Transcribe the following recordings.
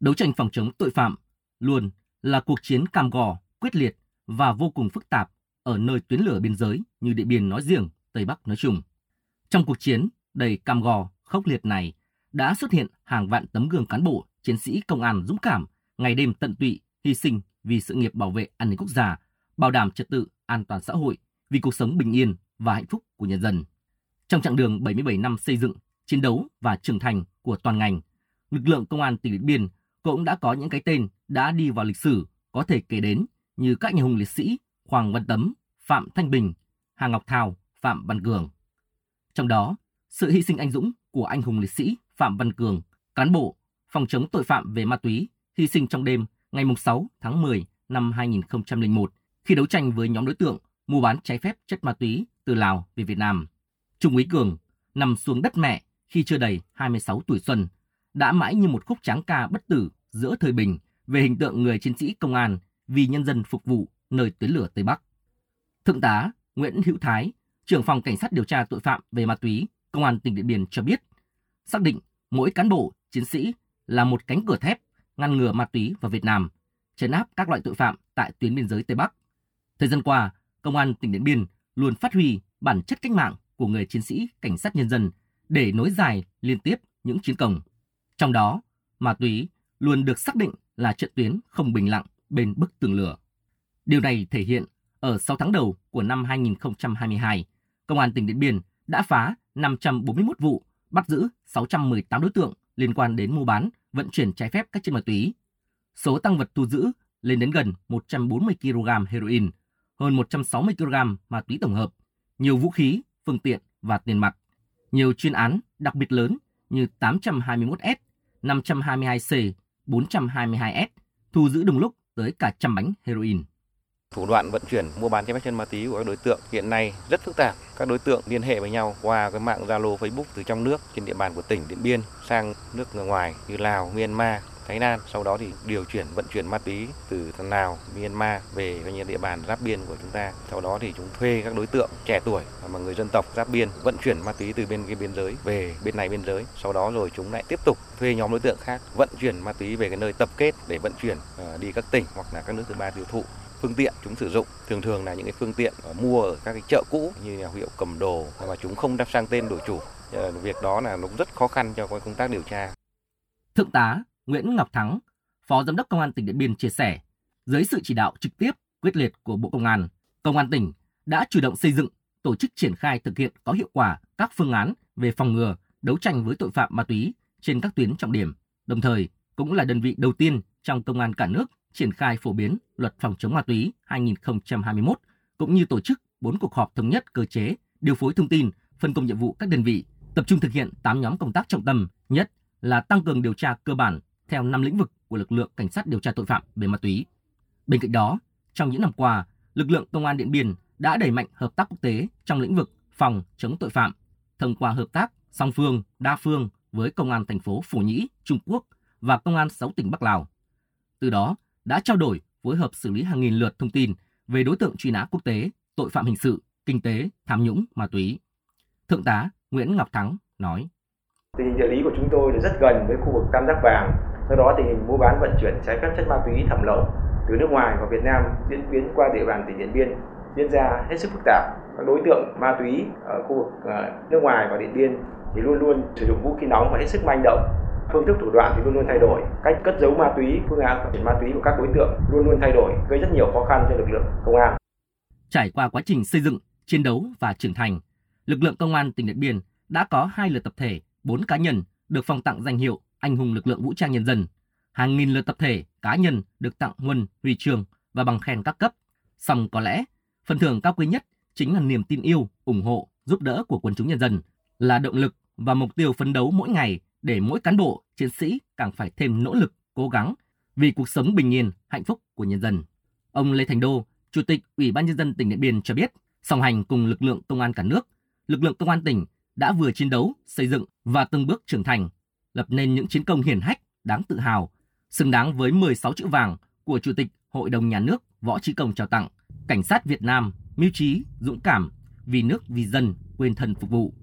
Đấu tranh phòng chống tội phạm luôn là cuộc chiến cam go, quyết liệt và vô cùng phức tạp ở nơi tuyến lửa biên giới như Điện Biên nói riêng, Tây Bắc nói chung. Trong cuộc chiến đầy cam go, khốc liệt này đã xuất hiện hàng vạn tấm gương cán bộ, chiến sĩ công an dũng cảm, ngày đêm tận tụy, hy sinh vì sự nghiệp bảo vệ an ninh quốc gia, bảo đảm trật tự, an toàn xã hội, vì cuộc sống bình yên và hạnh phúc của nhân dân. Trong chặng đường 77 năm xây dựng, chiến đấu và trưởng thành của toàn ngành, lực lượng công an tỉnh Điện Biên cũng đã có những cái tên đã đi vào lịch sử có thể kể đến như các nhà hùng liệt sĩ Hoàng Văn Tấm, Phạm Thanh Bình, Hà Ngọc Thảo, Phạm Văn Cường. Trong đó, sự hy sinh anh dũng của anh hùng liệt sĩ Phạm Văn Cường, cán bộ phòng chống tội phạm về ma túy, hy sinh trong đêm ngày 6 tháng 10 năm 2001 khi đấu tranh với nhóm đối tượng mua bán trái phép chất ma túy từ Lào về Việt Nam. Trung úy Cường nằm xuống đất mẹ khi chưa đầy 26 tuổi xuân, đã mãi như một khúc tráng ca bất tử giữa thời bình về hình tượng người chiến sĩ công an vì nhân dân phục vụ nơi tuyến lửa Tây Bắc. Thượng tá Nguyễn Hữu Thái, trưởng phòng cảnh sát điều tra tội phạm về ma túy, công an tỉnh Điện Biên cho biết, xác định mỗi cán bộ, chiến sĩ là một cánh cửa thép ngăn ngừa ma túy vào Việt Nam, chấn áp các loại tội phạm tại tuyến biên giới Tây Bắc. Thời gian qua, công an tỉnh Điện Biên luôn phát huy bản chất cách mạng của người chiến sĩ cảnh sát nhân dân để nối dài liên tiếp những chiến công. Trong đó, ma túy luôn được xác định là trận tuyến không bình lặng bên bức tường lửa. Điều này thể hiện ở 6 tháng đầu của năm 2022, Công an tỉnh Điện Biên đã phá 541 vụ, bắt giữ 618 đối tượng liên quan đến mua bán, vận chuyển trái phép các chất ma túy. Số tăng vật thu giữ lên đến gần 140 kg heroin, hơn 160 kg ma túy tổng hợp, nhiều vũ khí, phương tiện và tiền mặt. Nhiều chuyên án đặc biệt lớn như 821S, 522C, 422S thu giữ đồng lúc tới cả trăm bánh heroin. Thủ đoạn vận chuyển mua bán trái phép chân ma túy của các đối tượng hiện nay rất phức tạp. Các đối tượng liên hệ với nhau qua cái mạng Zalo, Facebook từ trong nước trên địa bàn của tỉnh Điện Biên sang nước ngoài như Lào, Myanmar, Thái Lan. Sau đó thì điều chuyển vận chuyển ma túy từ Lào, Myanmar về coi như địa bàn giáp biên của chúng ta. Sau đó thì chúng thuê các đối tượng trẻ tuổi mà người dân tộc giáp biên vận chuyển ma túy từ bên cái biên giới về bên này biên giới. Sau đó rồi chúng lại tiếp tục thuê nhóm đối tượng khác vận chuyển ma túy về cái nơi tập kết để vận chuyển ờ, đi các tỉnh hoặc là các nước thứ ba tiêu thụ phương tiện chúng sử dụng thường thường là những cái phương tiện ờ, mua ở các cái chợ cũ như là hiệu cầm đồ mà chúng không đáp sang tên đổi chủ ờ, việc đó là nó rất khó khăn cho công tác điều tra thượng tá Nguyễn Ngọc Thắng phó giám đốc công an tỉnh Điện Biên chia sẻ dưới sự chỉ đạo trực tiếp quyết liệt của bộ công an công an tỉnh đã chủ động xây dựng tổ chức triển khai thực hiện có hiệu quả các phương án về phòng ngừa đấu tranh với tội phạm ma túy trên các tuyến trọng điểm. Đồng thời cũng là đơn vị đầu tiên trong công an cả nước triển khai phổ biến luật phòng chống ma túy 2021 cũng như tổ chức 4 cuộc họp thống nhất cơ chế, điều phối thông tin, phân công nhiệm vụ các đơn vị, tập trung thực hiện 8 nhóm công tác trọng tâm, nhất là tăng cường điều tra cơ bản theo 5 lĩnh vực của lực lượng cảnh sát điều tra tội phạm về ma túy. Bên cạnh đó, trong những năm qua, lực lượng công an Điện Biên đã đẩy mạnh hợp tác quốc tế trong lĩnh vực phòng chống tội phạm thông qua hợp tác song phương, đa phương với công an thành phố Phủ Nhĩ, Trung Quốc và công an 6 tỉnh Bắc Lào. Từ đó, đã trao đổi, phối hợp xử lý hàng nghìn lượt thông tin về đối tượng truy nã quốc tế, tội phạm hình sự, kinh tế, tham nhũng, ma túy. Thượng tá Nguyễn Ngọc Thắng nói: Tình hình địa lý của chúng tôi rất gần với khu vực Tam Giác Vàng, do đó tình hình mua bán vận chuyển trái phép chất ma túy thẩm lậu từ nước ngoài vào Việt Nam diễn biến qua địa bàn tỉnh Điện Biên diễn ra hết sức phức tạp. Các đối tượng ma túy ở khu vực ờ, nước ngoài và Điện Biên thì luôn luôn sử dụng vũ khí nóng và hết sức manh động. Phương thức thủ đoạn thì luôn luôn thay đổi. Cách cất giấu ma túy, phương án vận chuyển ma túy của các đối tượng luôn luôn thay đổi, gây rất nhiều khó khăn cho lực lượng công an. Trải qua quá trình xây dựng, chiến đấu và trưởng thành, lực lượng công an tỉnh điện biên đã có hai lượt tập thể, bốn cá nhân được phong tặng danh hiệu anh hùng lực lượng vũ trang nhân dân. Hàng nghìn lượt tập thể cá nhân được tặng huân huy chương và bằng khen các cấp. Song có lẽ phần thưởng cao quý nhất chính là niềm tin yêu ủng hộ giúp đỡ của quần chúng nhân dân. Là động lực và mục tiêu phấn đấu mỗi ngày để mỗi cán bộ, chiến sĩ càng phải thêm nỗ lực, cố gắng vì cuộc sống bình yên, hạnh phúc của nhân dân. Ông Lê Thành Đô, Chủ tịch Ủy ban nhân dân tỉnh Điện Biên cho biết, song hành cùng lực lượng công an cả nước, lực lượng công an tỉnh đã vừa chiến đấu, xây dựng và từng bước trưởng thành, lập nên những chiến công hiển hách đáng tự hào, xứng đáng với 16 chữ vàng của Chủ tịch Hội đồng Nhà nước Võ Trí Công trao tặng. Cảnh sát Việt Nam mưu trí, dũng cảm, vì nước vì dân, quên thân phục vụ.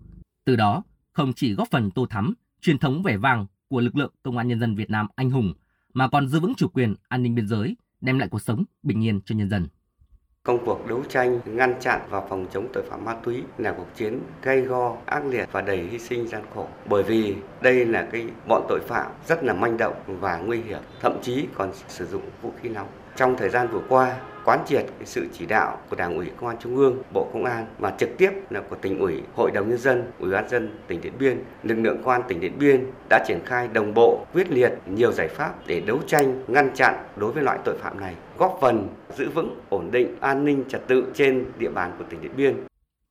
Từ đó, không chỉ góp phần tô thắm truyền thống vẻ vang của lực lượng công an nhân dân Việt Nam anh hùng mà còn giữ vững chủ quyền, an ninh biên giới, đem lại cuộc sống bình yên cho nhân dân. Công cuộc đấu tranh, ngăn chặn và phòng chống tội phạm ma túy là cuộc chiến gay go, ác liệt và đầy hy sinh gian khổ. Bởi vì đây là cái bọn tội phạm rất là manh động và nguy hiểm, thậm chí còn sử dụng vũ khí nóng. Trong thời gian vừa qua, quán triệt sự chỉ đạo của Đảng ủy Công an Trung ương, Bộ Công an và trực tiếp là của tỉnh ủy, Hội đồng nhân dân, Ủy ban dân tỉnh Điện Biên, lực lượng công an tỉnh Điện Biên đã triển khai đồng bộ, quyết liệt nhiều giải pháp để đấu tranh, ngăn chặn đối với loại tội phạm này, góp phần giữ vững ổn định an ninh trật tự trên địa bàn của tỉnh Điện Biên.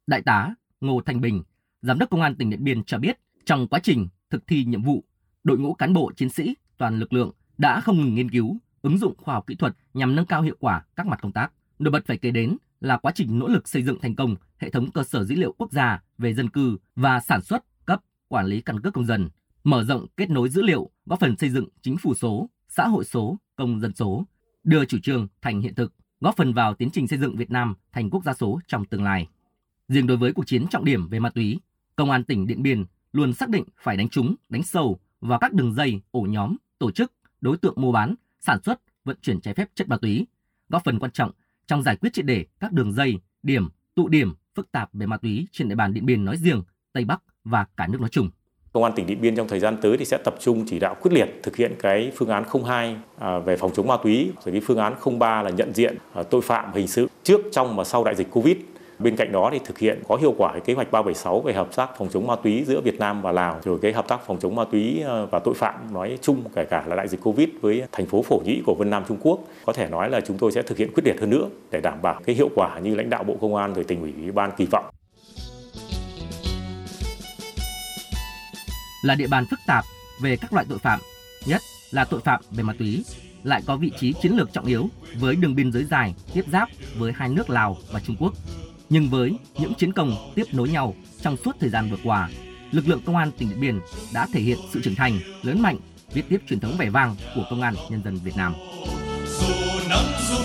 Đại tá Ngô thành Bình, Giám đốc Công an tỉnh Điện Biên cho biết, trong quá trình thực thi nhiệm vụ, đội ngũ cán bộ chiến sĩ toàn lực lượng đã không ngừng nghiên cứu, ứng dụng khoa học kỹ thuật nhằm nâng cao hiệu quả các mặt công tác. Nổi bật phải kể đến là quá trình nỗ lực xây dựng thành công hệ thống cơ sở dữ liệu quốc gia về dân cư và sản xuất, cấp, quản lý căn cước công dân, mở rộng kết nối dữ liệu, góp phần xây dựng chính phủ số, xã hội số, công dân số, đưa chủ trương thành hiện thực, góp phần vào tiến trình xây dựng Việt Nam thành quốc gia số trong tương lai. Riêng đối với cuộc chiến trọng điểm về ma túy, Công an tỉnh Điện Biên luôn xác định phải đánh trúng, đánh sâu vào các đường dây, ổ nhóm, tổ chức, đối tượng mua bán, sản xuất, vận chuyển trái phép chất ma túy, góp phần quan trọng trong giải quyết triệt đề các đường dây, điểm, tụ điểm phức tạp về ma túy trên địa bàn Điện Biên nói riêng, Tây Bắc và cả nước nói chung. Công an tỉnh Điện Biên trong thời gian tới thì sẽ tập trung chỉ đạo quyết liệt thực hiện cái phương án 02 à, về phòng chống ma túy, rồi cái phương án 03 là nhận diện à, tội phạm hình sự trước, trong và sau đại dịch Covid Bên cạnh đó thì thực hiện có hiệu quả kế hoạch 376 về hợp tác phòng chống ma túy giữa Việt Nam và Lào, rồi cái hợp tác phòng chống ma túy ờ, và tội phạm nói chung kể cả là đại dịch Covid với thành phố Phổ Nhĩ của Vân Nam Trung Quốc. Có thể nói là chúng tôi sẽ thực hiện quyết liệt hơn nữa để đảm bảo cái hiệu quả như lãnh đạo Bộ Công an rồi tỉnh ủy ủy ban kỳ vọng. Là địa bàn phức tạp về các loại tội phạm, nhất là tội phạm về ma túy, lại có vị trí chiến lược trọng yếu với đường biên giới dài tiếp giáp với hai nước Lào và Trung Quốc nhưng với những chiến công tiếp nối nhau trong suốt thời gian vừa qua, lực lượng công an tỉnh Điện Biên đã thể hiện sự trưởng thành, lớn mạnh, viết tiếp truyền thống vẻ vang của công an nhân dân Việt Nam. Dù nắng dù